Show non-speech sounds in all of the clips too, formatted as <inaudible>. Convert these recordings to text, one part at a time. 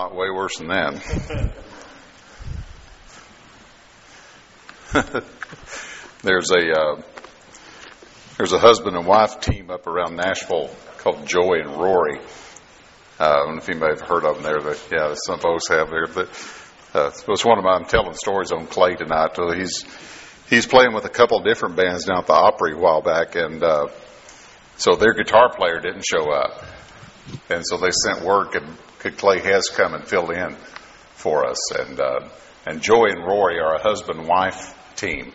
Not way worse than that. <laughs> there's a uh, there's a husband and wife team up around Nashville called Joey and Rory. Uh, I don't know if anybody have heard of them there, but yeah, some folks have there. But uh, it was one of my telling stories on Clay tonight. So he's he's playing with a couple of different bands down at the Opry a while back, and uh, so their guitar player didn't show up, and so they sent word could Clay has come and fill in for us, and uh, and Joey and Rory are a husband wife team.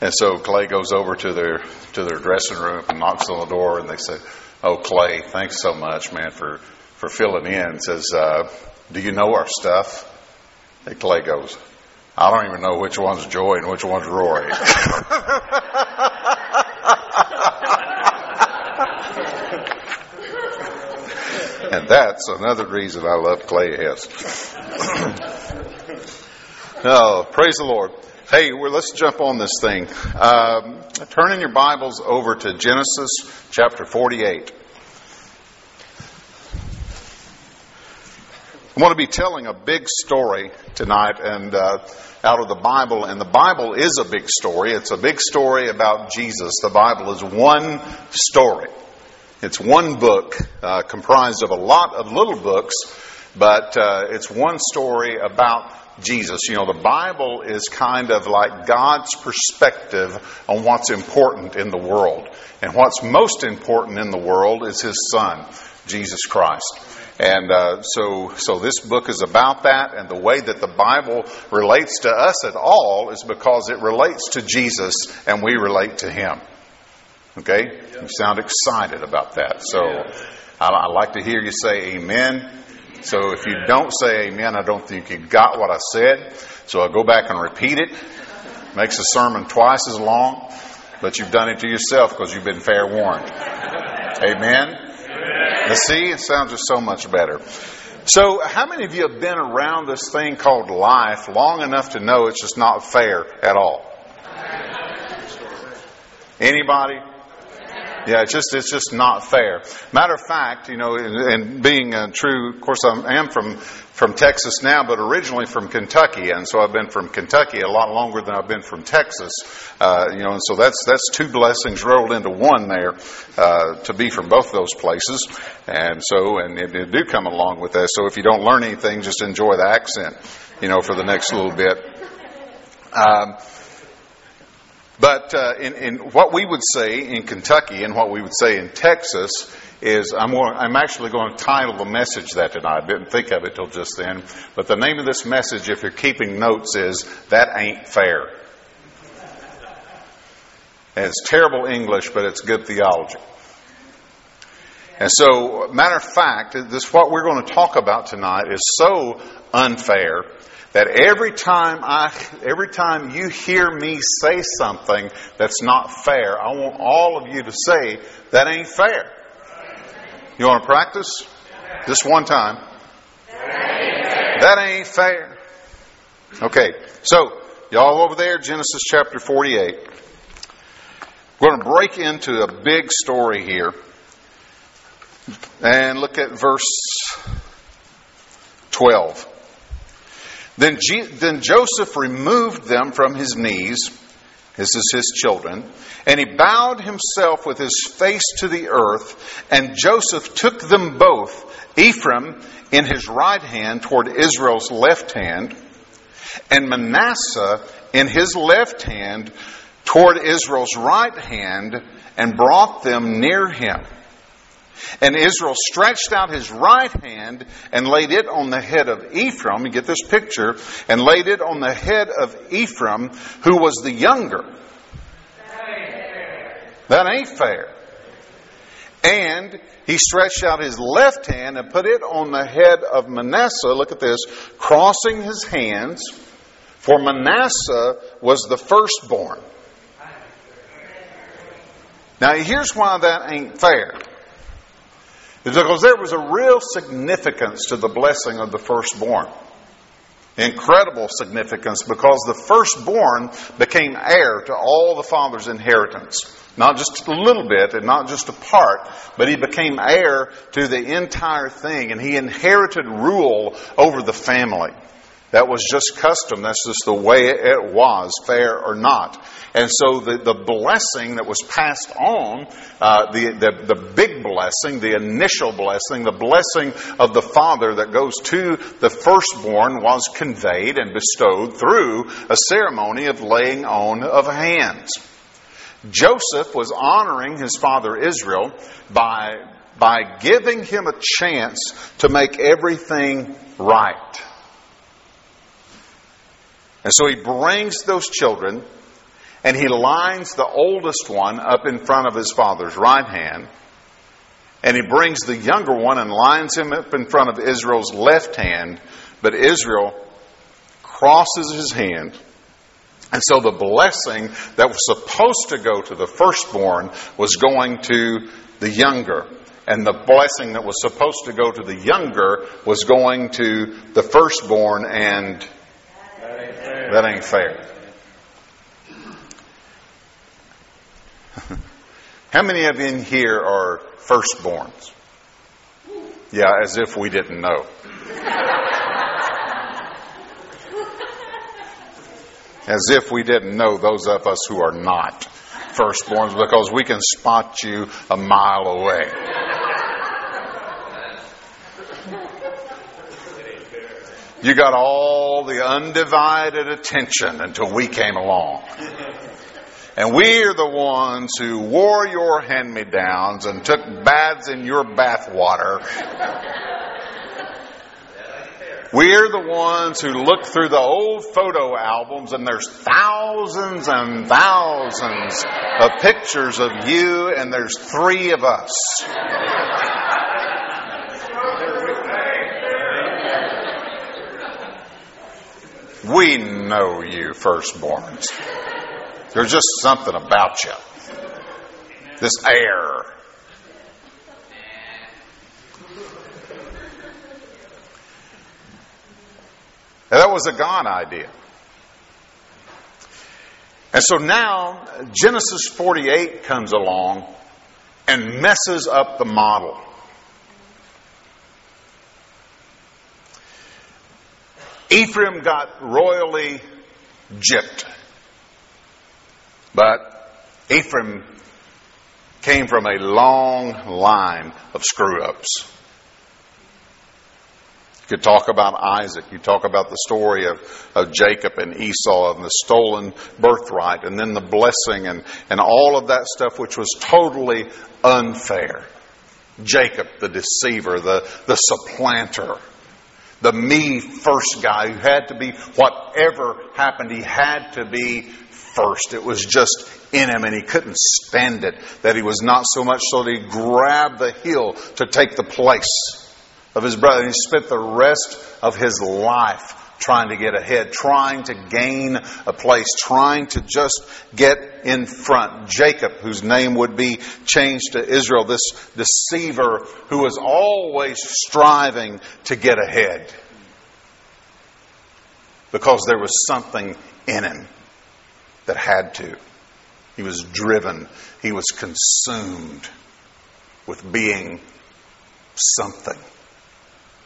And so Clay goes over to their to their dressing room and knocks on the door, and they say, "Oh, Clay, thanks so much, man, for for filling in." Says, uh, "Do you know our stuff?" And Clay goes, "I don't even know which one's Joy and which one's Rory." <laughs> and that's another reason I love Clay Hess. oh, <clears throat> praise the Lord. Hey, well, let's jump on this thing. Um, turn in your Bibles over to Genesis chapter 48. I want to be telling a big story tonight and uh, out of the Bible, and the Bible is a big story. It's a big story about Jesus. The Bible is one story. It's one book uh, comprised of a lot of little books, but uh, it's one story about Jesus. You know, the Bible is kind of like God's perspective on what's important in the world. And what's most important in the world is His Son, Jesus Christ. And uh, so, so this book is about that, and the way that the Bible relates to us at all is because it relates to Jesus, and we relate to Him. Okay, you sound excited about that. So, I, like to hear you say Amen so if you don't say amen, I don't think you got what I said. So I'll go back and repeat it. Makes the sermon twice as long, but you've done it to yourself because you've been fair warned. Amen? Now see, it sounds just so much better. So, how many of you have been around this thing called life long enough to know it's just not fair at all? Anybody? Yeah, it's just it's just not fair. Matter of fact, you know, and being uh, true, of course, I am from from Texas now, but originally from Kentucky, and so I've been from Kentucky a lot longer than I've been from Texas. Uh, you know, and so that's that's two blessings rolled into one there uh, to be from both those places, and so and it, it do come along with that. So if you don't learn anything, just enjoy the accent, you know, for the next little bit. Um, but uh, in, in, what we would say in Kentucky and what we would say in Texas is I'm, going, I'm actually going to title the message that tonight. I didn't think of it till just then. But the name of this message, if you're keeping notes, is That Ain't Fair. And it's terrible English, but it's good theology. And so, matter of fact, this what we're going to talk about tonight is so unfair that every time I, every time you hear me say something that's not fair, I want all of you to say, that ain't fair. You want to practice? Just one time. That ain't fair. Okay, so y'all over there, Genesis chapter 48. We're going to break into a big story here. And look at verse 12. Then, G- then Joseph removed them from his knees. This is his children. And he bowed himself with his face to the earth. And Joseph took them both, Ephraim in his right hand toward Israel's left hand, and Manasseh in his left hand toward Israel's right hand, and brought them near him. And Israel stretched out his right hand and laid it on the head of Ephraim. You get this picture. And laid it on the head of Ephraim, who was the younger. That ain't fair. And he stretched out his left hand and put it on the head of Manasseh. Look at this. Crossing his hands. For Manasseh was the firstborn. Now, here's why that ain't fair because there was a real significance to the blessing of the firstborn. Incredible significance because the firstborn became heir to all the father's inheritance. not just a little bit and not just a part, but he became heir to the entire thing and he inherited rule over the family. That was just custom. That's just the way it was, fair or not. And so the, the blessing that was passed on, uh, the, the, the big blessing, the initial blessing, the blessing of the Father that goes to the firstborn was conveyed and bestowed through a ceremony of laying on of hands. Joseph was honoring his father Israel by, by giving him a chance to make everything right. And so he brings those children and he lines the oldest one up in front of his father's right hand. And he brings the younger one and lines him up in front of Israel's left hand. But Israel crosses his hand. And so the blessing that was supposed to go to the firstborn was going to the younger. And the blessing that was supposed to go to the younger was going to the firstborn, and that ain't fair. <laughs> How many of you in here are firstborns? Yeah, as if we didn't know. <laughs> as if we didn't know those of us who are not firstborns because we can spot you a mile away. You got all the undivided attention until we came along. And we are the ones who wore your hand me downs and took baths in your bathwater. We're the ones who look through the old photo albums and there's thousands and thousands of pictures of you and there's three of us. We know you, firstborns. There's just something about you. This air. And that was a God idea. And so now Genesis 48 comes along and messes up the model. Ephraim got royally gypped. But Ephraim came from a long line of screw ups. You could talk about Isaac. You talk about the story of, of Jacob and Esau and the stolen birthright and then the blessing and, and all of that stuff which was totally unfair. Jacob, the deceiver, the, the supplanter, the me first guy who had to be, whatever happened, he had to be first. It was just in him and he couldn't stand it that he was not so much so that he grabbed the heel to take the place of his brother. And he spent the rest of his life trying to get ahead, trying to gain a place, trying to just get in front. Jacob, whose name would be changed to Israel, this deceiver who was always striving to get ahead because there was something in him that had to. He was driven, he was consumed with being something,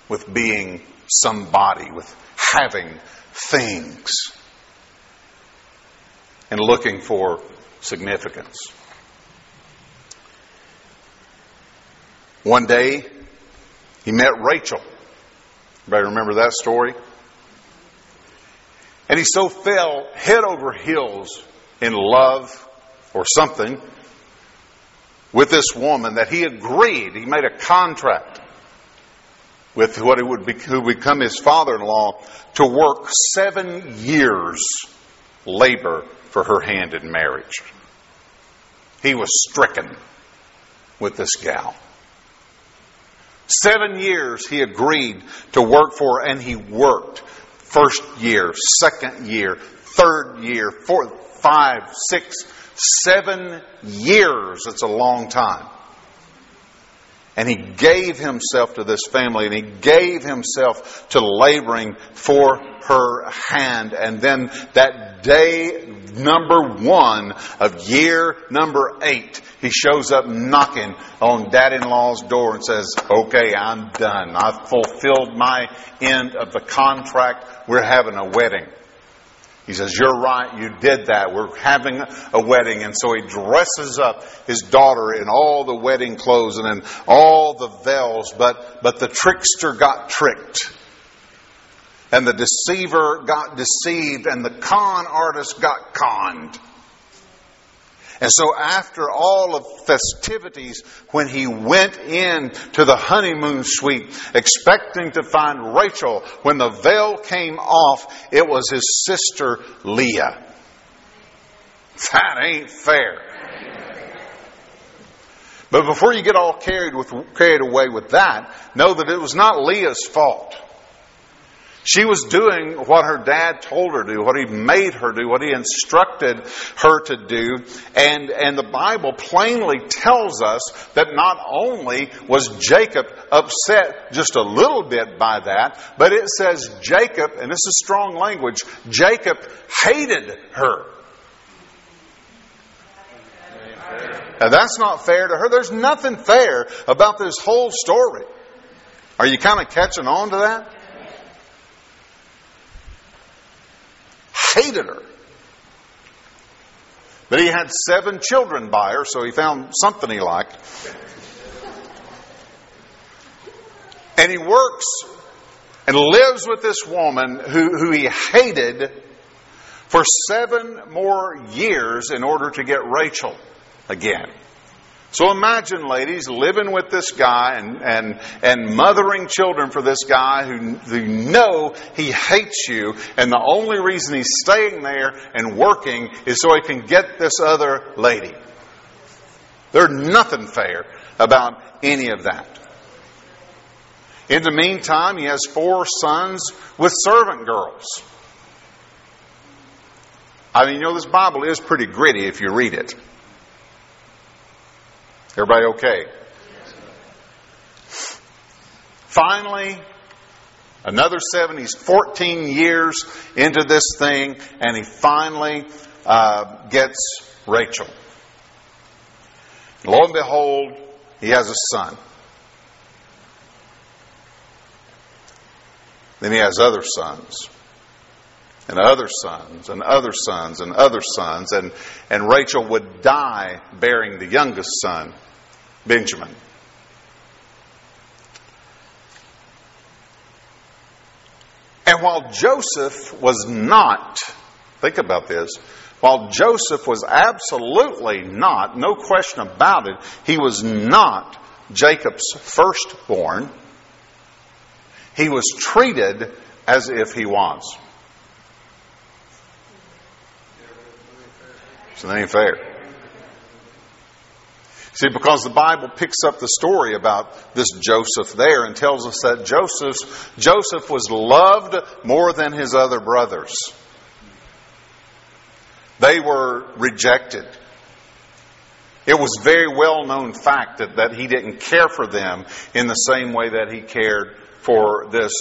with being somebody, with having things, and looking for significance. One day, he met Rachel. Everybody remember that story? And he so fell head over heels in love or something with this woman that he agreed, he made a contract with what would be, who would become his father-in-law to work seven years labor for her hand in marriage. He was stricken with this gal. Seven years he agreed to work for, and he worked first year, second year, third year, fourth, five, six, seven years. It's a long time. And he gave himself to this family and he gave himself to laboring for her hand. And then that day number one of year number eight, he shows up knocking on dad-in-law's door and says, okay, I'm done. I've fulfilled my end of the contract. We're having a wedding. He says, You're right, you did that. We're having a wedding. And so he dresses up his daughter in all the wedding clothes and in all the veils, but, but the trickster got tricked. And the deceiver got deceived, and the con artist got conned. And so after all of festivities, when he went in to the honeymoon suite, expecting to find Rachel, when the veil came off, it was his sister Leah. That ain't fair. But before you get all carried with carried away with that, know that it was not Leah's fault. She was doing what her dad told her to do, what he made her do, what he instructed her to do. And, and the Bible plainly tells us that not only was Jacob upset just a little bit by that, but it says Jacob, and this is strong language, Jacob hated her. And that's not fair to her. There's nothing fair about this whole story. Are you kind of catching on to that? Hated her. But he had seven children by her, so he found something he liked. And he works and lives with this woman who, who he hated for seven more years in order to get Rachel again. So imagine, ladies, living with this guy and, and, and mothering children for this guy who, who know he hates you, and the only reason he's staying there and working is so he can get this other lady. There's nothing fair about any of that. In the meantime, he has four sons with servant girls. I mean, you know, this Bible is pretty gritty if you read it. Everybody okay? Finally, another seven. He's 14 years into this thing, and he finally uh, gets Rachel. Lo and behold, he has a son. Then he has other sons and other sons and other sons and other sons and, and Rachel would die bearing the youngest son Benjamin. And while Joseph was not, think about this, while Joseph was absolutely not, no question about it, he was not Jacob's firstborn, he was treated as if he was. So that ain't fair. See, because the Bible picks up the story about this Joseph there and tells us that Joseph, Joseph was loved more than his other brothers. They were rejected. It was very well known fact that, that he didn't care for them in the same way that he cared for this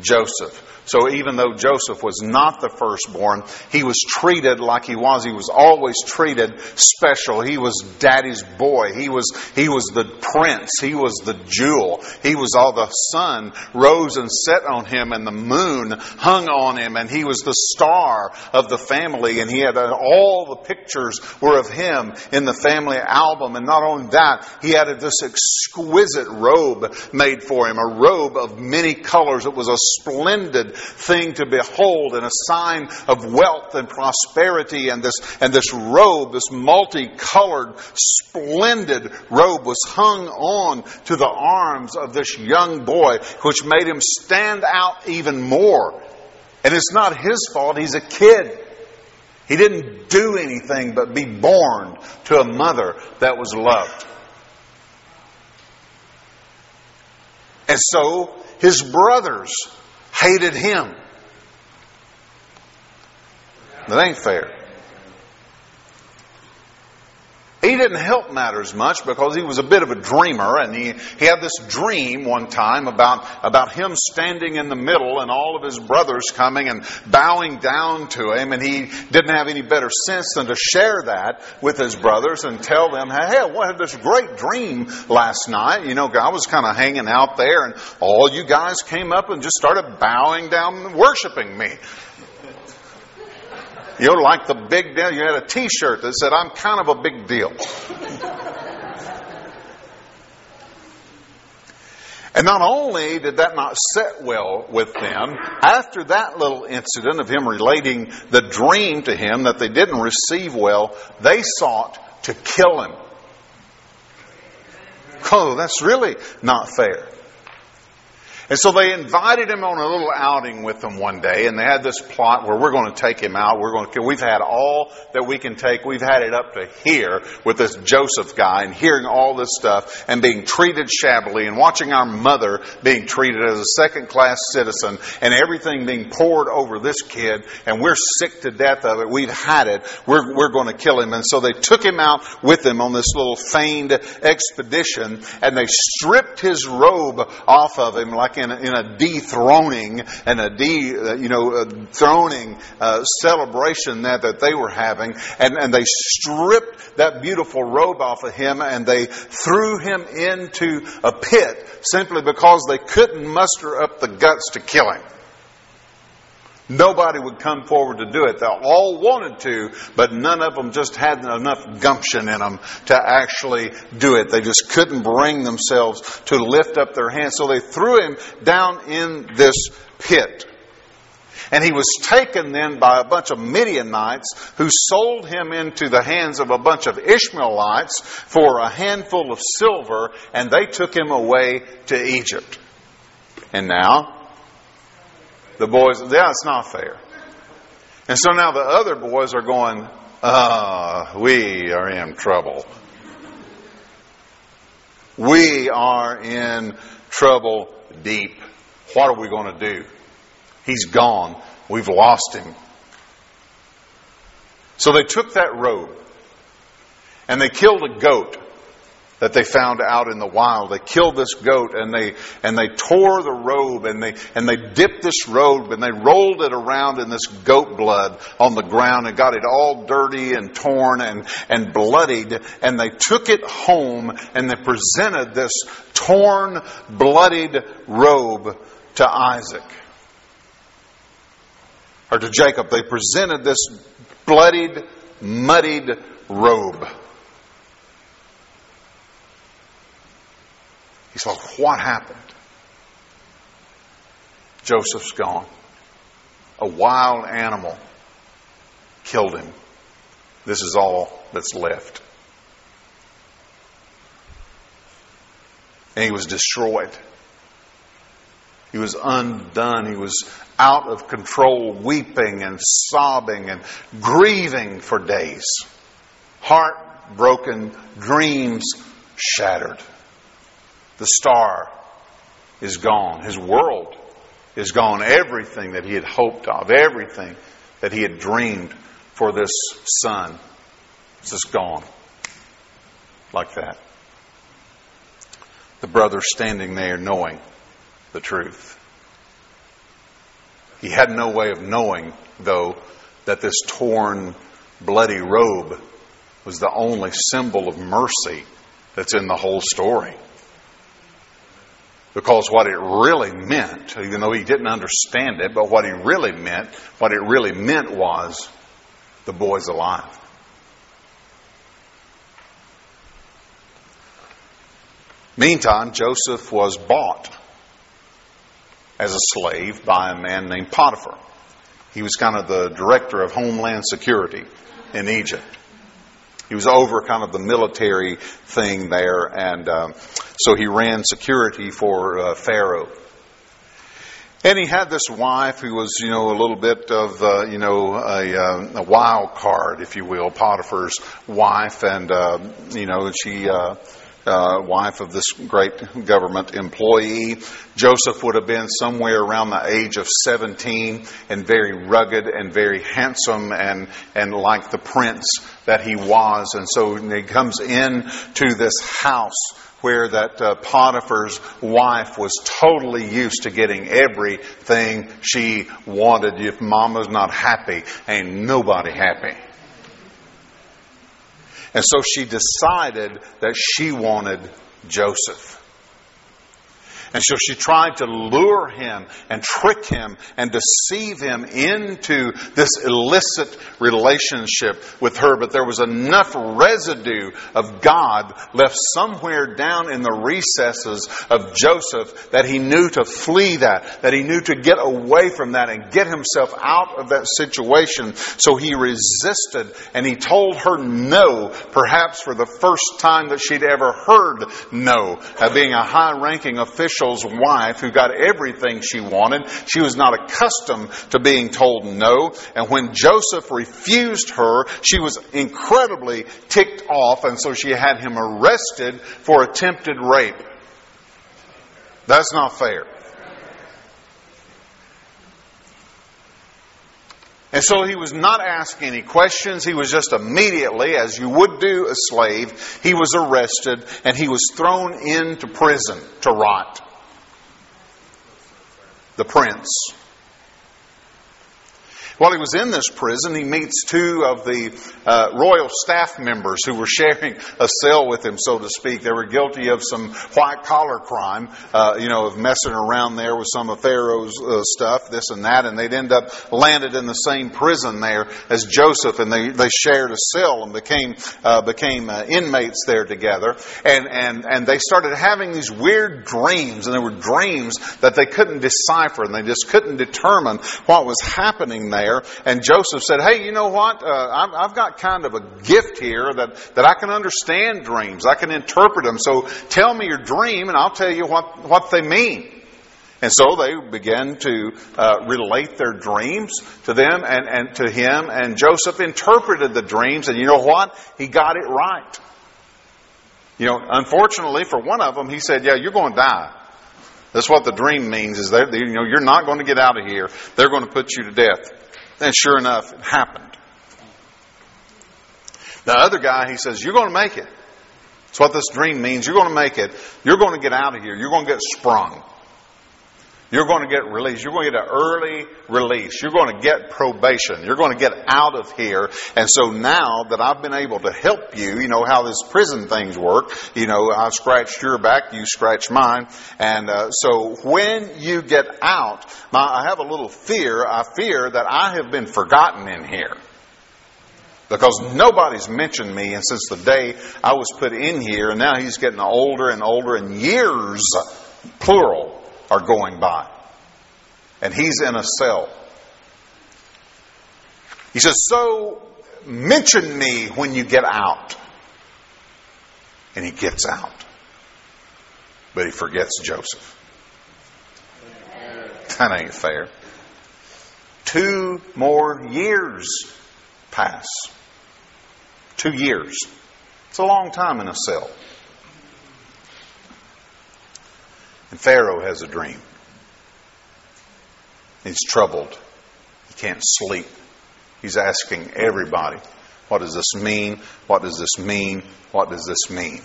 Joseph. So even though Joseph was not the firstborn, he was treated like he was. He was always treated special. He was daddy's boy. He was, he was the prince. He was the jewel. He was all the sun rose and set on him and the moon hung on him and he was the star of the family and he had uh, all the pictures were of him in the family album. And not only that, he had this exquisite robe made for him, a robe of many colors. It was a splendid thing to behold and a sign of wealth and prosperity. And this, and this robe, this multicolored, splendid robe was hung on to the arms of this young boy, which made him stand out even more. And it's not his fault. He's a kid. He didn't do anything but be born to a mother that was loved. And so his brothers hated him. That ain't fair. He didn't help matters much because he was a bit of a dreamer and he, he had this dream one time about, about him standing in the middle and all of his brothers coming and bowing down to him and he didn't have any better sense than to share that with his brothers and tell them, hey, I had this great dream last night. You know, I was kind of hanging out there and all you guys came up and just started bowing down and worshiping me. You know, like the big deal. You had a T-shirt that said, "I'm kind of a big deal." And not only did that not set well with them, after that little incident of him relating the dream to him that they didn't receive well, they sought to kill him. Oh, that's really not fair. And so they invited him on a little outing with them one day, and they had this plot where we're going to take him out. We're going to, we've had all that we can take. We've had it up to here with this Joseph guy and hearing all this stuff and being treated shabbily and watching our mother being treated as a second class citizen and everything being poured over this kid, and we're sick to death of it. We've had it. We're, we're going to kill him. And so they took him out with them on this little feigned expedition, and they stripped his robe off of him like in a, in a dethroning and a de, uh, you know, uh, throning uh, celebration that, that they were having. And, and they stripped that beautiful robe off of him and they threw him into a pit simply because they couldn't muster up the guts to kill him. Nobody would come forward to do it. They all wanted to, but none of them just had enough gumption in them to actually do it. They just couldn't bring themselves to lift up their hands. So they threw him down in this pit. And he was taken then by a bunch of Midianites who sold him into the hands of a bunch of Ishmaelites for a handful of silver, and they took him away to Egypt. And now, the boys, yeah, it's not fair. And so now the other boys are going, ah, we are in trouble. We are in trouble deep. What are we going to do? He's gone. We've lost him. So they took that robe and they killed a goat that they found out in the wild. They killed this goat and they and they tore the robe and they and they dipped this robe and they rolled it around in this goat blood on the ground and got it all dirty and torn and and bloodied. And they took it home and they presented this torn bloodied robe to Isaac. Or to Jacob. They presented this bloodied muddied robe He said, What happened? Joseph's gone. A wild animal killed him. This is all that's left. And he was destroyed. He was undone. He was out of control, weeping and sobbing and grieving for days. Heartbroken, dreams shattered. The star is gone. His world is gone. Everything that he had hoped of, everything that he had dreamed for this son is just gone. Like that. The brother standing there knowing the truth. He had no way of knowing, though, that this torn, bloody robe was the only symbol of mercy that's in the whole story. Because what it really meant, even though he didn't understand it, but what he really meant, what it really meant was the boy's alive. Meantime, Joseph was bought as a slave by a man named Potiphar. He was kind of the director of Homeland Security in Egypt. He was over kind of the military thing there, and um, so he ran security for uh, Pharaoh. And he had this wife who was, you know, a little bit of, uh, you know, a, uh, a, wild card, if you will, Potiphar's wife, and uh, you know, she uh, wife of this great government employee. Joseph would have been somewhere around the age of 17 and very rugged and very handsome and, and like the prince that he was. And so he comes in to this house where that uh, Potiphar's wife was totally used to getting everything she wanted. If mama's not happy, ain't nobody happy. And so she decided that she wanted Joseph. And so she tried to lure him and trick him and deceive him into this illicit relationship with her. But there was enough residue of God left somewhere down in the recesses of Joseph that he knew to flee that, that he knew to get away from that and get himself out of that situation. So he resisted and he told her no, perhaps for the first time that she'd ever heard no, uh, being a high ranking official wife who got everything she wanted. She was not accustomed to being told no. And when Joseph refused her, she was incredibly ticked off, and so she had him arrested for attempted rape. That's not fair. And so he was not asking any questions. He was just immediately, as you would do a slave, he was arrested and he was thrown into prison to rot the prince. While he was in this prison, he meets two of the uh, royal staff members who were <laughs> sharing a cell with him, so to speak. They were guilty of some white collar crime, uh, you know, of messing around there with some of Pharaoh's uh, stuff, this and that, and they'd end up landed in the same prison there as Joseph, and they, they shared a cell and became uh, became uh, inmates there together. And and and they started having these weird dreams, and there were dreams that they couldn't decipher, and they just couldn't determine what was happening there there. And Joseph said, Hey, you know what? Uh, I've got kind of a gift here that, that I can understand dreams. I can interpret them. So tell me your dream and I'll tell you what, what they mean. And so they began to uh, relate their dreams to them and, and to him. And Joseph interpreted the dreams. And you know what? He got it right. You know, unfortunately for one of them, he said, Yeah, you're going to die. That's what the dream means is that you know you're not going to get out of here. They're going to put you to death. And sure enough, it happened. The other guy, he says, You're going to make it. That's what this dream means. You're going to make it. You're going to get out of here. You're going to get sprung. You're going to get released. You're going to get an early release. You're going to get probation. You're going to get out of here. And so now that I've been able to help you, you know how this prison things work. You know, I've scratched your back, you scratched mine. And uh, so when you get out, now I have a little fear. I fear that I have been forgotten in here because nobody's mentioned me and since the day I was put in here and now he's getting older and older and years plural are going by. And he's in a cell. He says, So mention me when you get out. And he gets out. But he forgets Joseph. That ain't fair. Two more years pass. Two years. It's a long time in a cell. And Pharaoh has a dream. He's troubled. He can't sleep. He's asking everybody, what does this mean? What does this mean? What does this mean?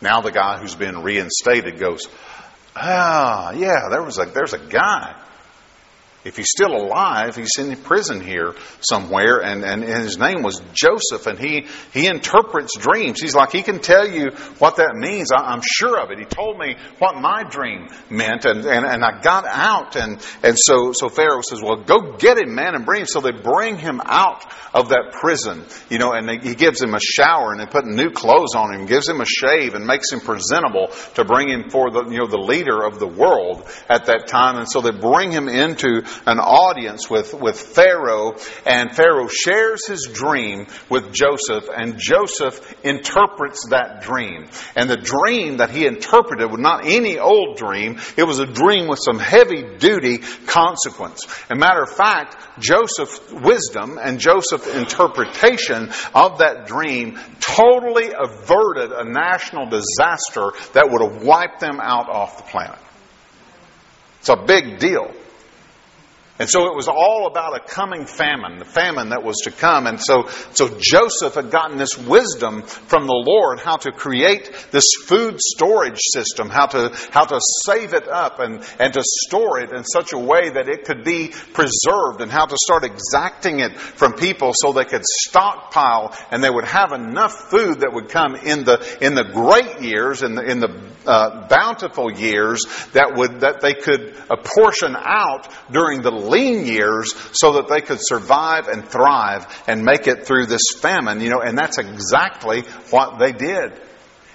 Now the guy who's been reinstated goes, ah, yeah, there was a, there's a guy if he's still alive, he's in prison here somewhere, and, and, his name was Joseph, and he, he interprets dreams. He's like, he can tell you what that means. I, am sure of it. He told me what my dream meant, and, and, and I got out. And, and so, so Pharaoh says, well, go get him, man, and bring him. So they bring him out of that prison, you know, and they, he gives him a shower, and they put new clothes on him, gives him a shave, and makes him presentable to bring him for the, you know, the leader of the world at that time. And so they bring him into an audience with, with Pharaoh, and Pharaoh shares his dream with Joseph, and Joseph interprets that dream. And the dream that he interpreted was not any old dream, it was a dream with some heavy duty consequence. As a matter of fact, Joseph's wisdom and Joseph's interpretation of that dream totally averted a national disaster that would have wiped them out off the planet. It's a big deal. And so it was all about a coming famine, the famine that was to come. And so, so Joseph had gotten this wisdom from the Lord how to create this food storage system, how to, how to save it up and, and to store it in such a way that it could be preserved and how to start exacting it from people so they could stockpile and they would have enough food that would come in the, in the great years, in the, in the uh, bountiful years that would, that they could apportion out during the lean years so that they could survive and thrive and make it through this famine, you know, and that's exactly what they did.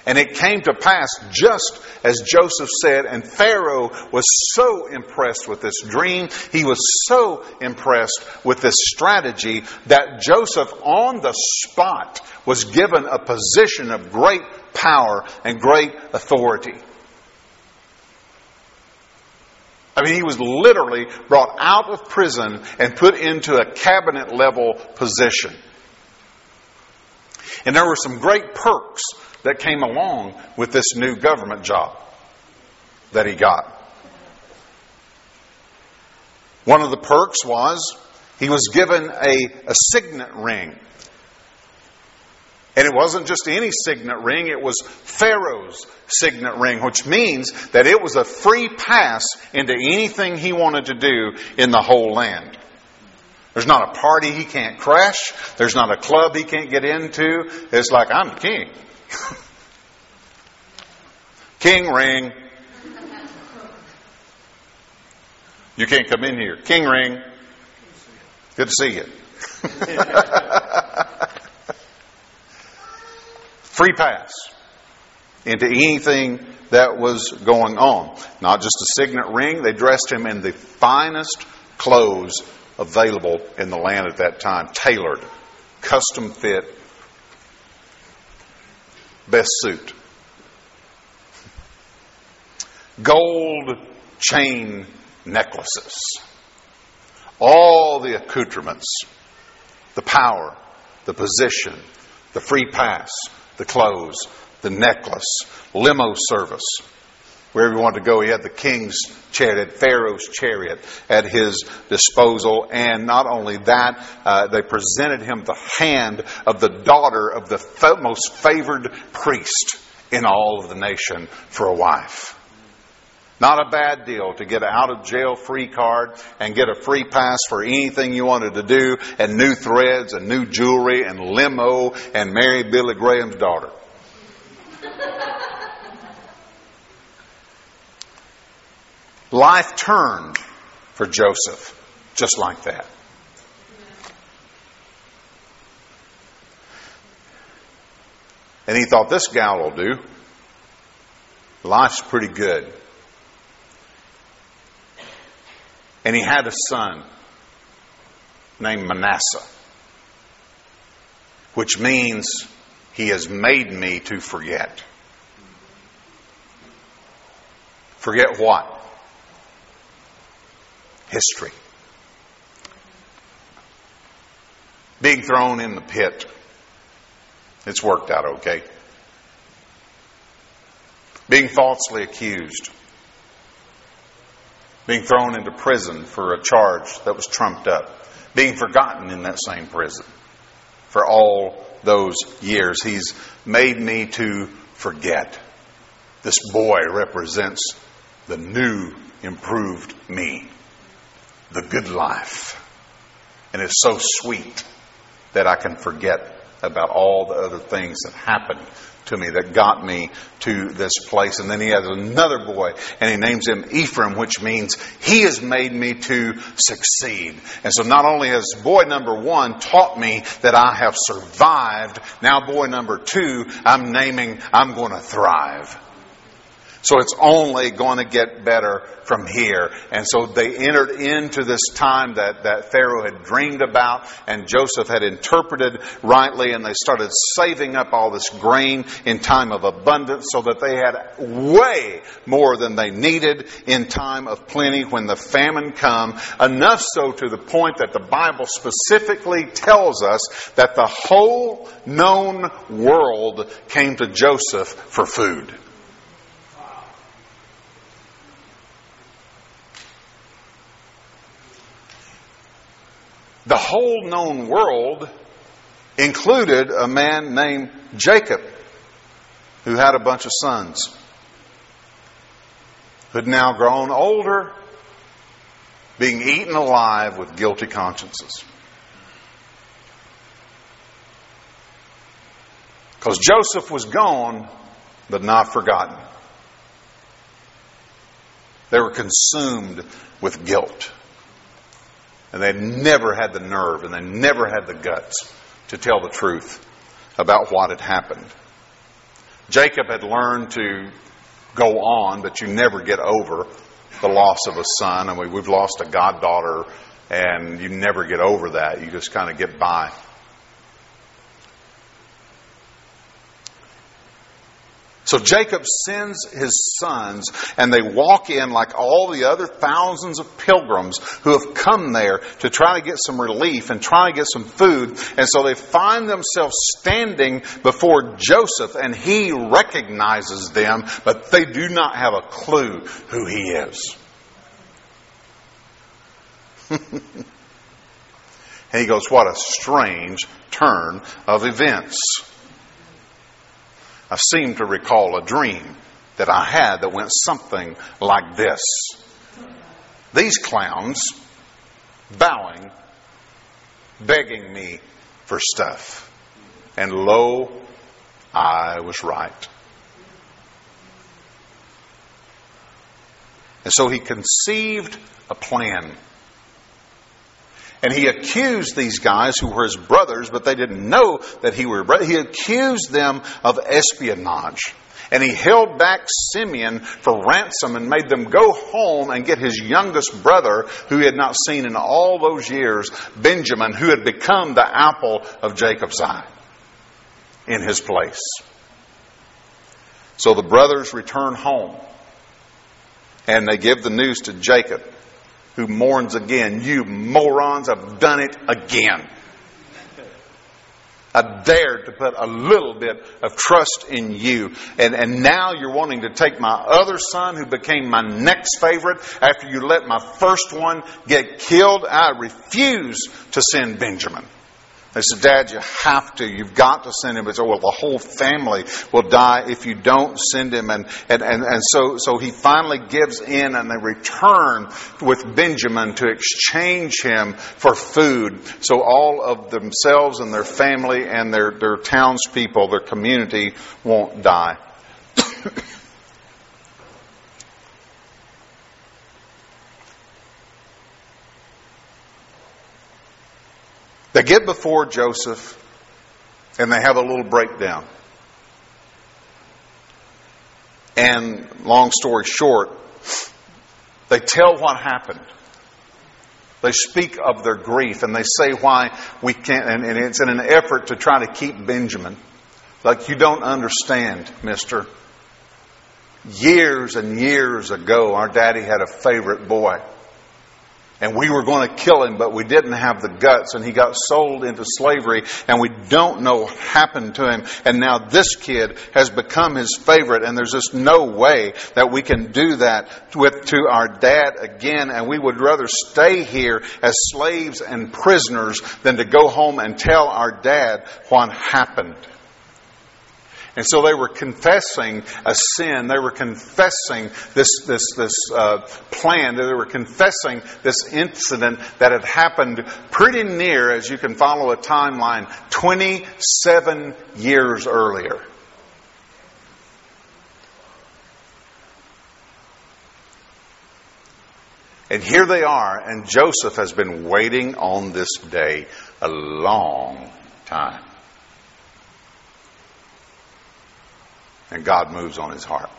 And it came to pass just as Joseph said, and Pharaoh was so impressed with this dream, he was so impressed with this strategy that Joseph on the spot was given a position of great power and great authority. I mean, he was literally brought out of prison and put into a cabinet level position. And there were some great perks that came along with this new government job that he got. One of the perks was he was given a, a signet ring. And it wasn't just any signet ring, it was Pharaoh's signet ring, which means that it was a free pass into anything he wanted to do in the whole land. There's not a party he can't crash. There's not a club he can't get into. It's like, I'm the king. <laughs> king ring. You can't come in here. King ring. Good to see you. <laughs> <laughs> free pass into anything that was going on. Not just a signet ring, they dressed him in the finest clothes available in the land at that time, tailored, custom fit, best suit. Gold chain necklaces, all the accoutrements, the power, the position, the free pass, the clothes, the necklace, limo service. Wherever he wanted to go, he had the king's chariot, Pharaoh's chariot at his disposal. And not only that, uh, they presented him the hand of the daughter of the most favored priest in all of the nation for a wife. Not a bad deal to get an out of jail free card and get a free pass for anything you wanted to do and new threads and new jewelry and limo and marry Billy Graham's daughter. Life turned for Joseph just like that. And he thought, this gal will do. Life's pretty good. And he had a son named Manasseh, which means he has made me to forget. Forget what? History. Being thrown in the pit. It's worked out okay. Being falsely accused being thrown into prison for a charge that was trumped up, being forgotten in that same prison for all those years. He's made me to forget. This boy represents the new, improved me, the good life. And it's so sweet that I can forget about all the other things that happened to me that got me to this place. And then he has another boy and he names him Ephraim, which means he has made me to succeed. And so not only has boy number one taught me that I have survived, now boy number two, I'm naming I'm going to thrive. So it's only going to get better from here. And so they entered into this time that, that Pharaoh had dreamed about and Joseph had interpreted rightly, and they started saving up all this grain in time of abundance so that they had way more than they needed in time of plenty when the famine come. Enough so to the point that the Bible specifically tells us that the whole known world came to Joseph for food. The whole known world included a man named Jacob who had a bunch of sons who had now grown older, being eaten alive with guilty consciences. Because Joseph was gone, but not forgotten. They were consumed with guilt. And they never had the nerve and they never had the guts to tell the truth about what had happened. Jacob had learned to go on, but you never get over the loss of a son. I mean, we've lost a goddaughter, and you never get over that. You just kind of get by. So Jacob sends his sons and they walk in like all the other thousands of pilgrims who have come there to try to get some relief and try to get some food. And so they find themselves standing before Joseph and he recognizes them, but they do not have a clue who he is. <laughs> and he goes, What a strange turn of events. I seem to recall a dream that I had that went something like this. These clowns bowing, begging me for stuff. And lo, I was right. And so he conceived a plan and he accused these guys who were his brothers, but they didn't know that he were brothers. He accused them of espionage. And he held back Simeon for ransom and made them go home and get his youngest brother, who he had not seen in all those years, Benjamin, who had become the apple of Jacob's eye, in his place. So the brothers return home and they give the news to Jacob who mourns again. You morons have done it again. I dared to put a little bit of trust in you. And, and now you're wanting to take my other son who became my next favorite after you let my first one get killed. I refuse to send Benjamin. They said, Dad, you have to. You've got to send him. They said, well, the whole family will die if you don't send him. And, and, and, and so, so he finally gives in and they return with Benjamin to exchange him for food. So all of themselves and their family and their, their townspeople, their community won't die. <coughs> They get before Joseph and they have a little breakdown. And long story short, they tell what happened. They speak of their grief and they say why we can't, and, and it's in an effort to try to keep Benjamin. Like, you don't understand, mister. Years and years ago, our daddy had a favorite boy. And we were going to kill him, but we didn't have the guts, and he got sold into slavery, and we don't know what happened to him. And now this kid has become his favorite, and there's just no way that we can do that with to our dad again. And we would rather stay here as slaves and prisoners than to go home and tell our dad what happened. And so they were confessing a sin. They were confessing this, this, this uh, plan. They were confessing this incident that had happened pretty near, as you can follow a timeline, 27 years earlier. And here they are, and Joseph has been waiting on this day a long time. and God moves on his heart.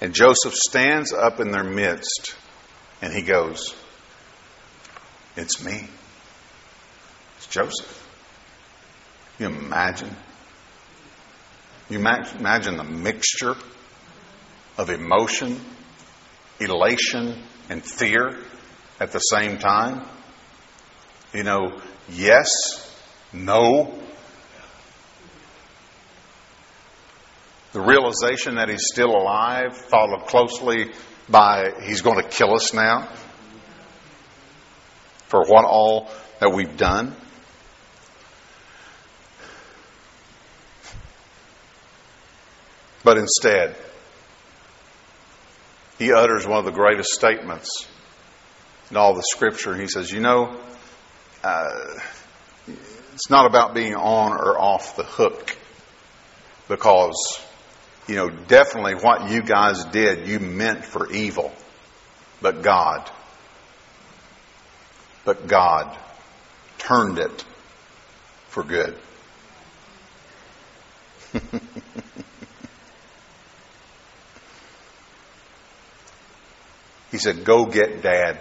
And Joseph stands up in their midst and he goes, It's me. It's Joseph. You imagine? You imagine the mixture of emotion, elation, and fear at the same time? You know, yes, no, The realization that he's still alive, followed closely by he's going to kill us now for what all that we've done. But instead, he utters one of the greatest statements in all the scripture. He says, You know, uh, it's not about being on or off the hook because, you know, definitely what you guys did, you meant for evil. But God, but God turned it for good. <laughs> he said, Go get dad.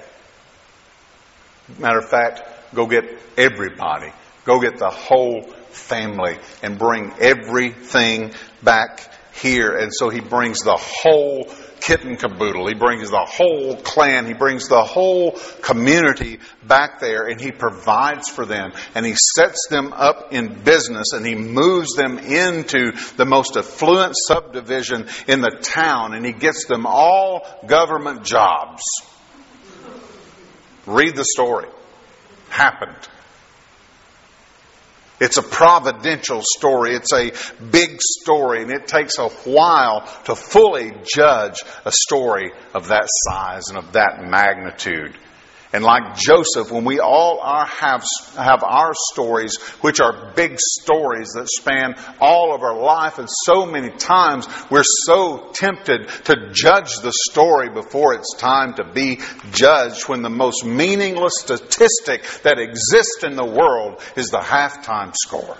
Matter of fact, go get everybody. Go get the whole family and bring everything back here. And so he brings the whole kit and caboodle. He brings the whole clan. He brings the whole community back there and he provides for them and he sets them up in business and he moves them into the most affluent subdivision in the town and he gets them all government jobs. Read the story. Happened. It's a providential story. It's a big story, and it takes a while to fully judge a story of that size and of that magnitude. And like Joseph, when we all are, have, have our stories, which are big stories that span all of our life, and so many times we're so tempted to judge the story before it's time to be judged, when the most meaningless statistic that exists in the world is the halftime score.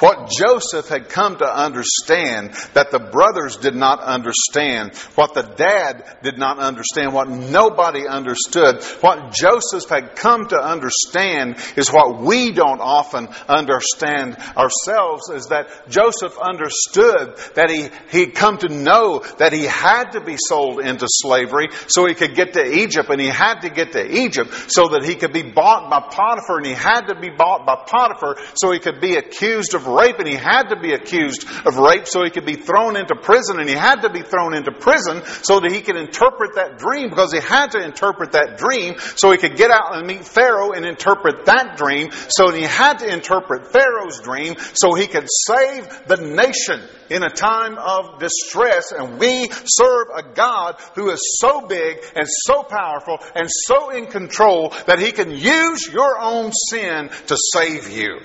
What Joseph had come to understand that the brothers did not understand, what the dad did not understand, what nobody understood, what Joseph had come to understand is what we don't often understand ourselves is that Joseph understood that he, he'd come to know that he had to be sold into slavery so he could get to Egypt and he had to get to Egypt so that he could be bought by Potiphar and he had to be bought by Potiphar so he could be accused of rape, and he had to be accused of rape so he could be thrown into prison, and he had to be thrown into prison so that he could interpret that dream, because he had to interpret that dream so he could get out and meet Pharaoh and interpret that dream. So he had to interpret Pharaoh's dream so he could save the nation in a time of distress. And we serve a God who is so big and so powerful and so in control that he can use your own sin to save you.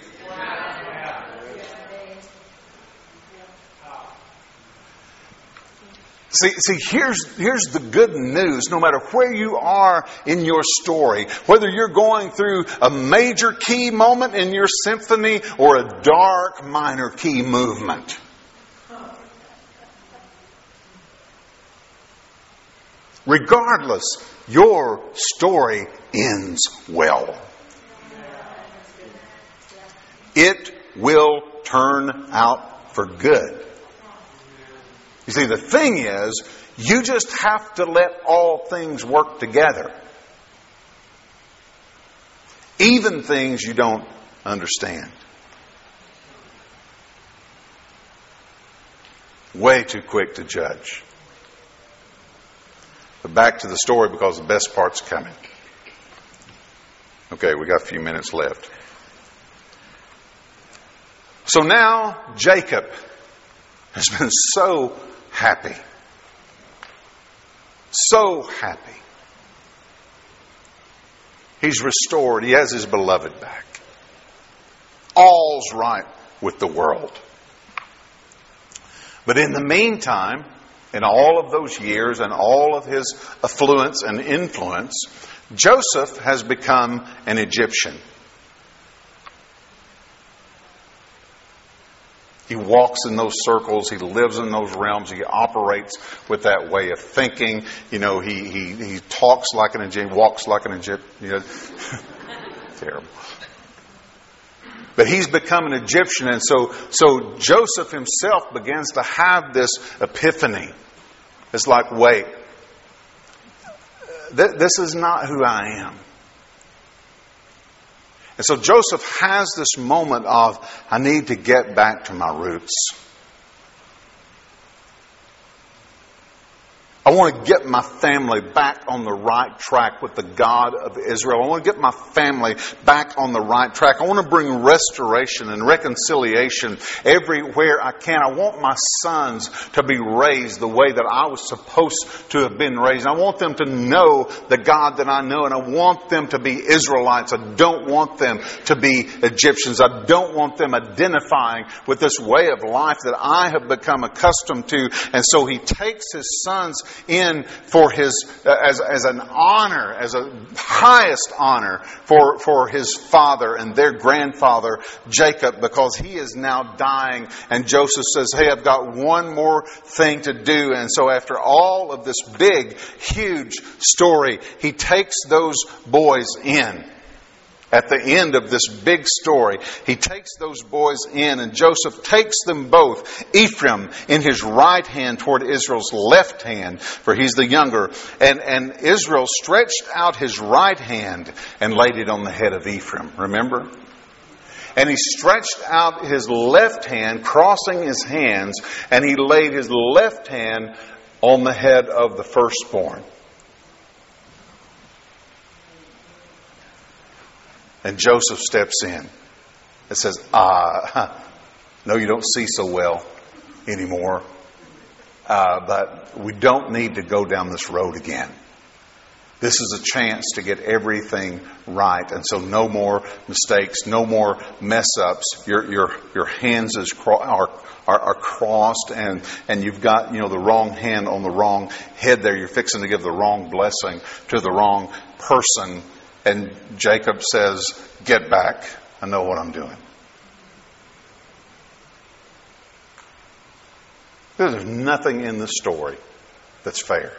See, see here's, here's the good news. No matter where you are in your story, whether you're going through a major key moment in your symphony or a dark minor key movement, regardless, your story ends well. It will turn out for good. You see, the thing is, you just have to let all things work together. Even things you don't understand. Way too quick to judge. But back to the story because the best part's coming. Okay, we got a few minutes left. So now Jacob has been so happy. So happy. He's restored. He has his beloved back. All's right with the world. But in the meantime, in all of those years and all of his affluence and influence, Joseph has become an Egyptian. He walks in those circles. He lives in those realms. He operates with that way of thinking. You know, he, he, he talks like an Egyptian, walks like an Egyptian. You know, <laughs> terrible. But he's become an Egyptian, and so, so Joseph himself begins to have this epiphany. It's like, wait, th- this is not who I am. And so Joseph has this moment of, I need to get back to my roots. I want to get my family back on the right track with the God of Israel. I want to get my family back on the right track. I want to bring restoration and reconciliation everywhere I can. I want my sons to be raised the way that I was supposed to have been raised. I want them to know the God that I know, and I want them to be Israelites. I don't want them to be Egyptians. I don't want them identifying with this way of life that I have become accustomed to. And so he takes his sons in for his, uh, as, as an honor, as a highest honor for, for his father and their grandfather, Jacob, because he is now dying. And Joseph says, Hey, I've got one more thing to do. And so after all of this big, huge story, he takes those boys in at the end of this big story, he takes those boys in, and Joseph takes them both, Ephraim in his right hand toward Israel's left hand, for he's the younger, and, and Israel stretched out his right hand and laid it on the head of Ephraim. Remember? And he stretched out his left hand, crossing his hands, and he laid his left hand on the head of the firstborn. And Joseph steps in and says, Ah, no, you don't see so well anymore. Uh, but we don't need to go down this road again. This is a chance to get everything right. And so, no more mistakes, no more mess ups. Your, your, your hands is cro- are, are, are, crossed, and, and you've got you know, the wrong hand on the wrong head there. You're fixing to give the wrong blessing to the wrong person. And Jacob says, Get back. I know what I'm doing. There's nothing in the story that's fair.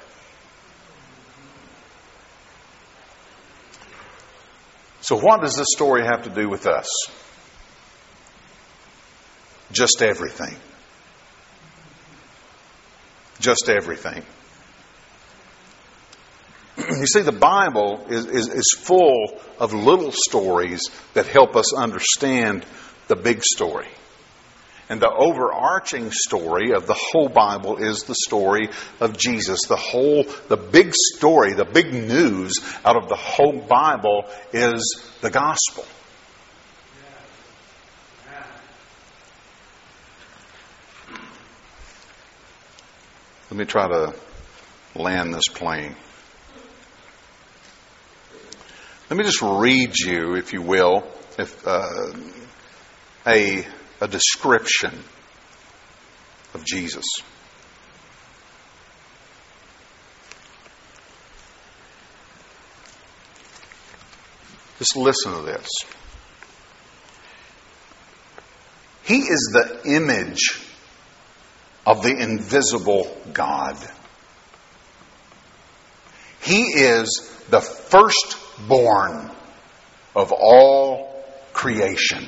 So, what does this story have to do with us? Just everything. Just everything. <clears throat> you see, the Bible is, is, is, full of little stories that help us understand the big story. And the overarching story of the whole Bible is the story of Jesus. The whole, the big story, the big news out of the whole Bible is the gospel. Let me try to land this plane. Let me just read you, if you will, if, uh, a, a description of Jesus. Just listen to this. He is the image of the invisible God. He is the firstborn of all creation.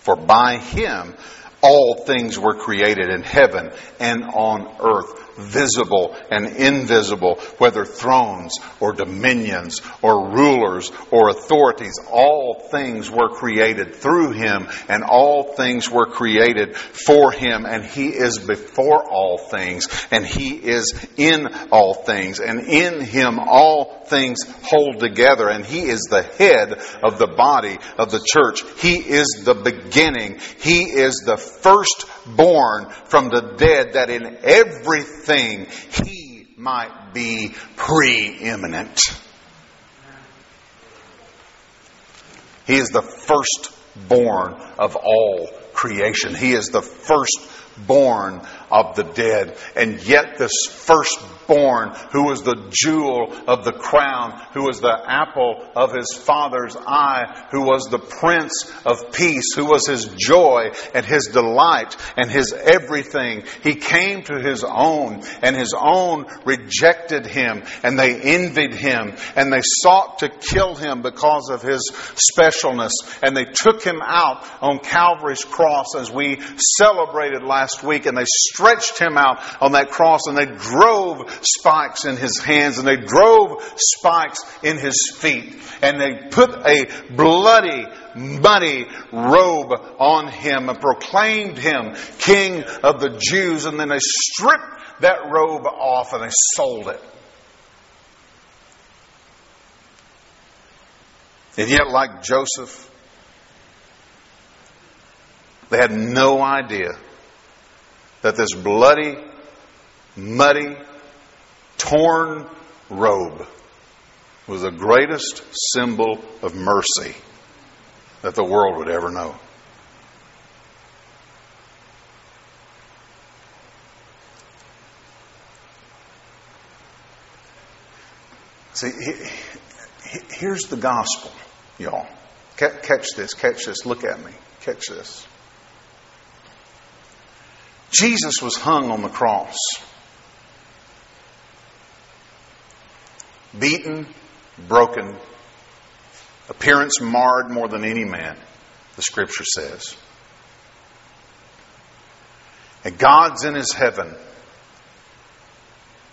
For by him all things were created in heaven and on earth visible and invisible, whether thrones or dominions or rulers or authorities. All things were created through him and all things were created for him and he is before all things and he is in all things and in him all things hold together and he is the head of the body of the church. He is the beginning. He is the firstborn from the dead that in everything thing, he might be preeminent. He is the firstborn of all creation. He is the firstborn of the dead. And yet this firstborn, who was the jewel of the crown, who was the apple of his father's eye, who was the prince of peace, who was his joy and his delight and his everything, he came to his own and his own rejected him and they envied him and they sought to kill him because of his specialness and they took him out on Calvary's cross as we celebrated last week and they stretched him out on that cross and they drove spikes in his hands and they drove spikes in his feet and they put a bloody muddy robe on him and proclaimed him king of the Jews and then they stripped that robe off and they sold it. And yet, like Joseph, they had no idea that this bloody, muddy, torn robe was the greatest symbol of mercy that the world would ever know. See, here's the gospel, y'all. Catch this, catch this, look at me, catch this. Jesus was hung on the cross, beaten, broken, appearance marred more than any man, the scripture says. And God's in his heaven,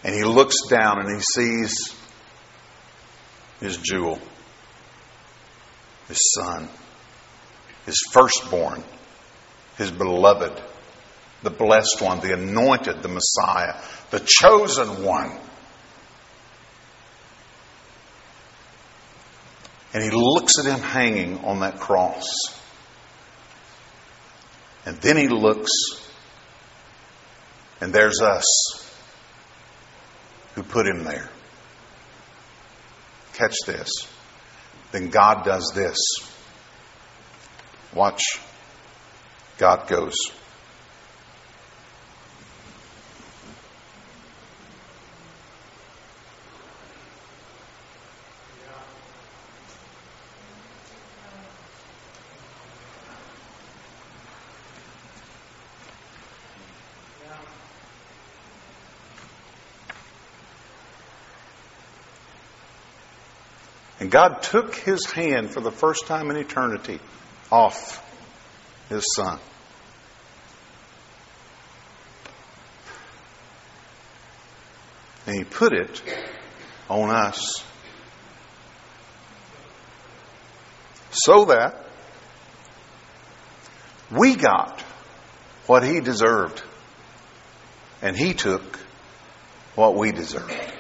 and he looks down and he sees his jewel, his son, his firstborn, his beloved, the blessed one, the anointed, the Messiah, the chosen one. And he looks at him hanging on that cross. And then he looks, and there's us who put him there. Catch this. Then God does this. Watch. God goes. And God took his hand for the first time in eternity off his son. And he put it on us so that we got what he deserved and he took what we deserved.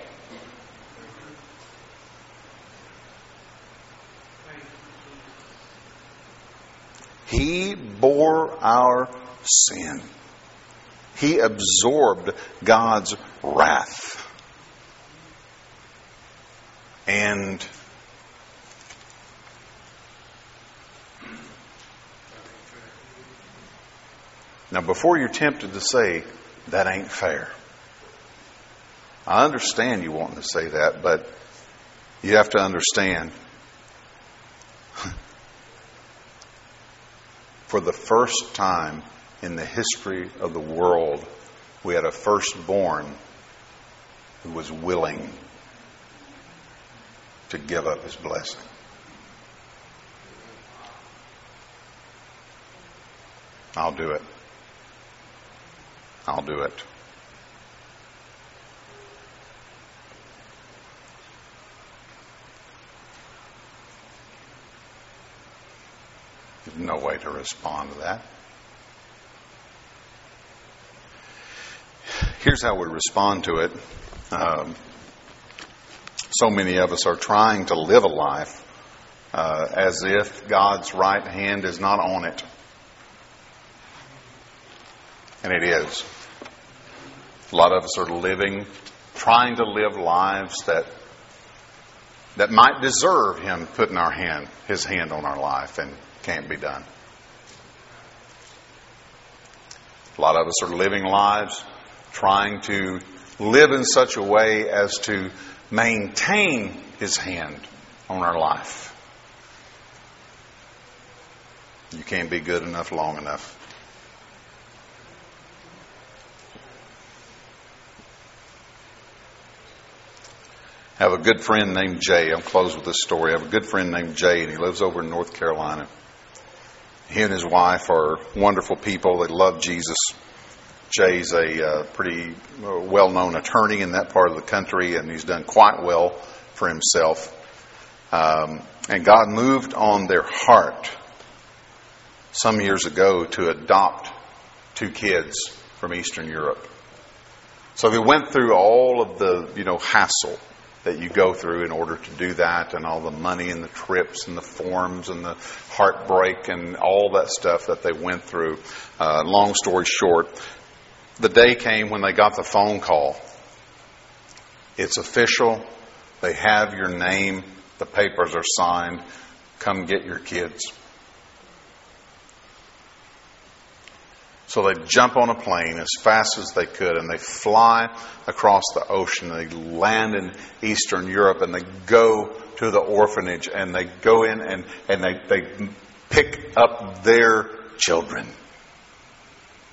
He bore our sin. He absorbed God's wrath. And now, before you're tempted to say, that ain't fair, I understand you wanting to say that, but you have to understand for the first time in the history of the world, we had a firstborn who was willing to give up his blessing. I'll do it. I'll do it. No way to respond to that. Here's how we respond to it. Um, so many of us are trying to live a life uh, as if God's right hand is not on it. And it is. A lot of us are living, trying to live lives that that might deserve Him putting our hand, His hand on our life, and can't be done. A lot of us are living lives trying to live in such a way as to maintain His hand on our life. You can't be good enough long enough. I have a good friend named Jay. I'll close with this story. I have a good friend named Jay, and he lives over in North Carolina. He and his wife are wonderful people. They love Jesus. Jay's a uh, pretty uh, well known attorney in that part of the country, and he's done quite well for himself. Um, and God moved on their heart some years ago to adopt two kids from Eastern Europe. So they went through all of the, you know, hassle that you go through in order to do that and all the money and the trips and the forms and the heartbreak and all that stuff that they went through. Uh, long story short, the day came when they got the phone call. It's official. They have your name. The papers are signed. Come get your kids. So they jump on a plane as fast as they could and they fly across the ocean. They land in Eastern Europe and they go to the orphanage and they go in and, and they, they pick up their children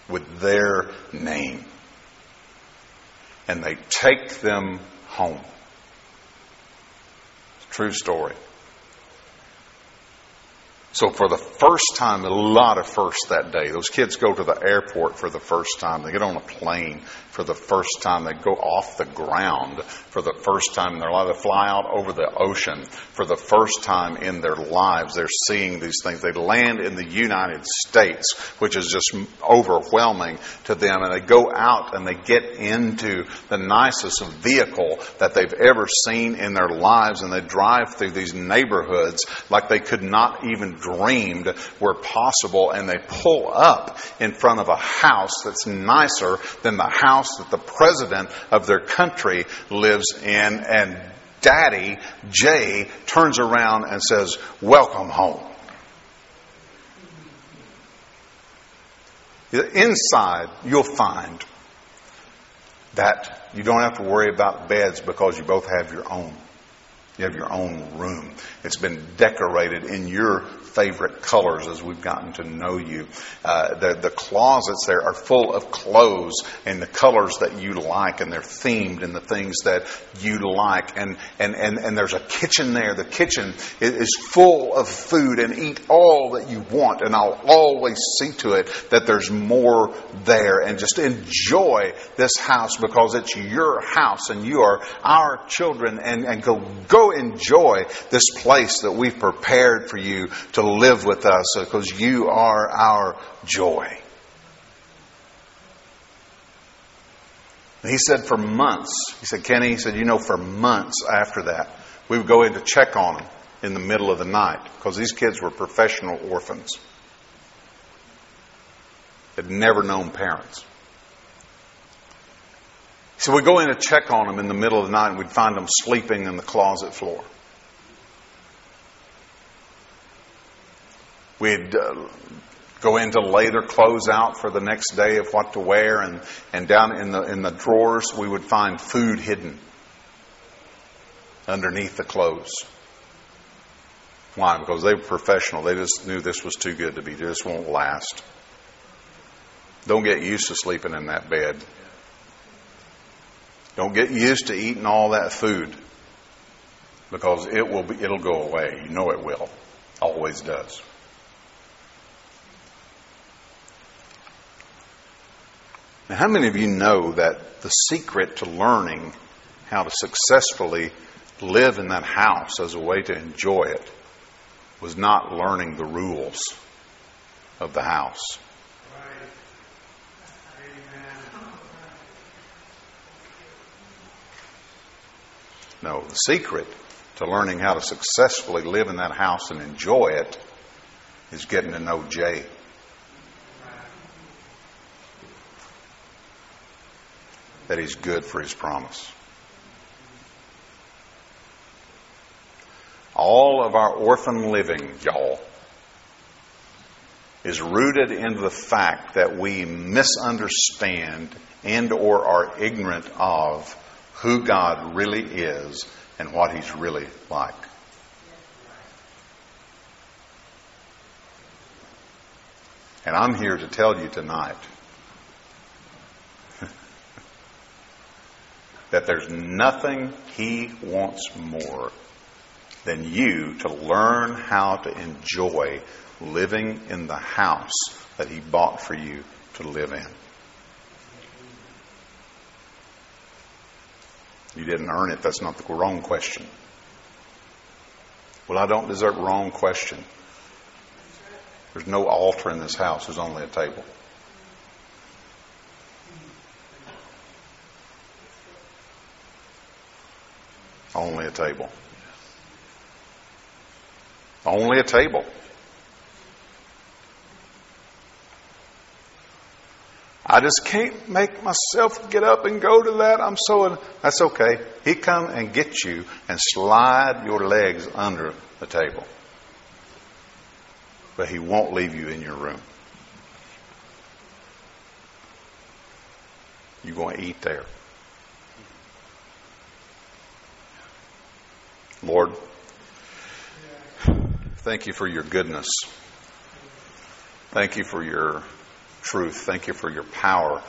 with their name. And they take them home. True story. So for the first time, a lot of firsts that day. Those kids go to the airport for the first time. They get on a plane for the first time. They go off the ground for the first time in their life. They fly out over the ocean for the first time in their lives. They're seeing these things. They land in the United States, which is just overwhelming to them. And they go out and they get into the nicest vehicle that they've ever seen in their lives. And they drive through these neighborhoods like they could not even dreamed were possible. And they pull up in front of a house that's nicer than the house that the president of their country lives in, and Daddy, Jay, turns around and says, Welcome home. Inside, you'll find that you don't have to worry about beds because you both have your own. You have your own room. It's been decorated in your favorite colors as we've gotten to know you. Uh, the, the closets there are full of clothes and the colors that you like, and they're themed in the things that you like. And, and, and, and there's a kitchen there. The kitchen is full of food and eat all that you want. And I'll always see to it that there's more there. And just enjoy this house because it's your house and you are our children. And, and go, go enjoy this place that we've prepared for you to live with us because you are our joy. And he said for months, he said, Kenny, he said, you know, for months after that, we would go in to check on them in the middle of the night because these kids were professional orphans. Had never known parents. So we'd go in to check on them in the middle of the night and we'd find them sleeping in the closet floor. We'd uh, go in to lay their clothes out for the next day of what to wear, and, and down in the, in the drawers, we would find food hidden underneath the clothes. Why? Because they were professional. They just knew this was too good to be. This won't last. Don't get used to sleeping in that bed. Don't get used to eating all that food because it will be, it'll go away. You know it will. Always does. Now, how many of you know that the secret to learning how to successfully live in that house as a way to enjoy it was not learning the rules of the house? No, the secret to learning how to successfully live in that house and enjoy it is getting to know Jay. that He's good for His promise. All of our orphan living, y'all, is rooted in the fact that we misunderstand and or are ignorant of who God really is and what he's really like. And I'm here to tell you tonight <laughs> that there's nothing he wants more than you to learn how to enjoy living in the house that he bought for you to live in. You didn't earn it. That's not the wrong question. Well, I don't deserve wrong question. There's no altar in this house. There's only a table. Only a table. Only a table. I just can't make myself get up and go to that. I'm so that's okay. He come and get you and slide your legs under the table. But he won't leave you in your room. You're going to eat there. Lord, thank you for your goodness. Thank you for your truth. Thank you for your power.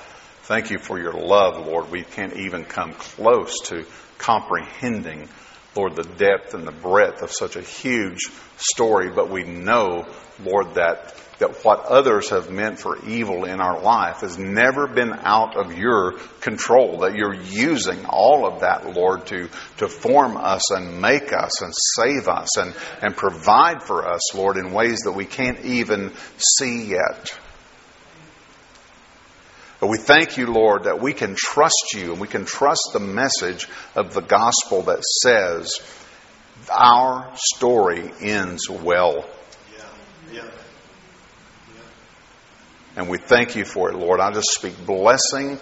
Thank you for your love, Lord. We can't even come close to comprehending, Lord, the depth and the breadth of such a huge story, but we know, Lord, that that what others have meant for evil in our life has never been out of your control, that you're using all of that, Lord, to, to form us and make us and save us and, and provide for us, Lord, in ways that we can't even see yet. But we thank you, Lord, that we can trust you and we can trust the message of the gospel that says our story ends well. Yeah. Yeah. And we thank you for it, Lord. I just speak blessing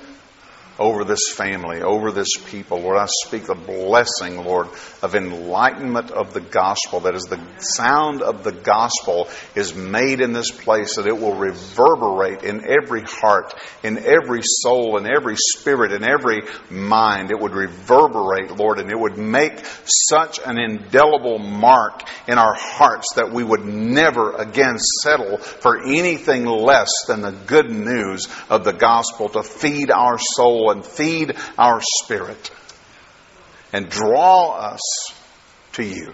over this family, over this people. Lord, I speak the blessing, Lord, of enlightenment of the gospel, that as the sound of the gospel is made in this place, that it will reverberate in every heart, in every soul, in every spirit, in every mind. It would reverberate, Lord, and it would make such an indelible mark in our hearts that we would never again settle for anything less than the good news of the gospel to feed our soul and feed our spirit and draw us to you.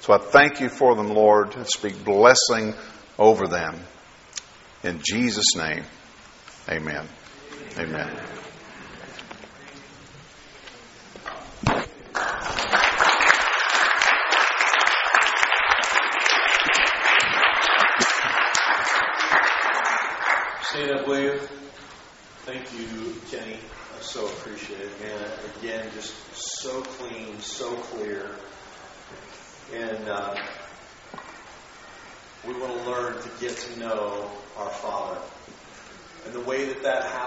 So I thank you for them, Lord, and speak blessing over them. In Jesus' name, amen. Amen. Stand up, will you? Thank you, Jenny. I so appreciate it, man. Again, just so clean, so clear. And uh, we want to learn to get to know our Father. And the way that that happens.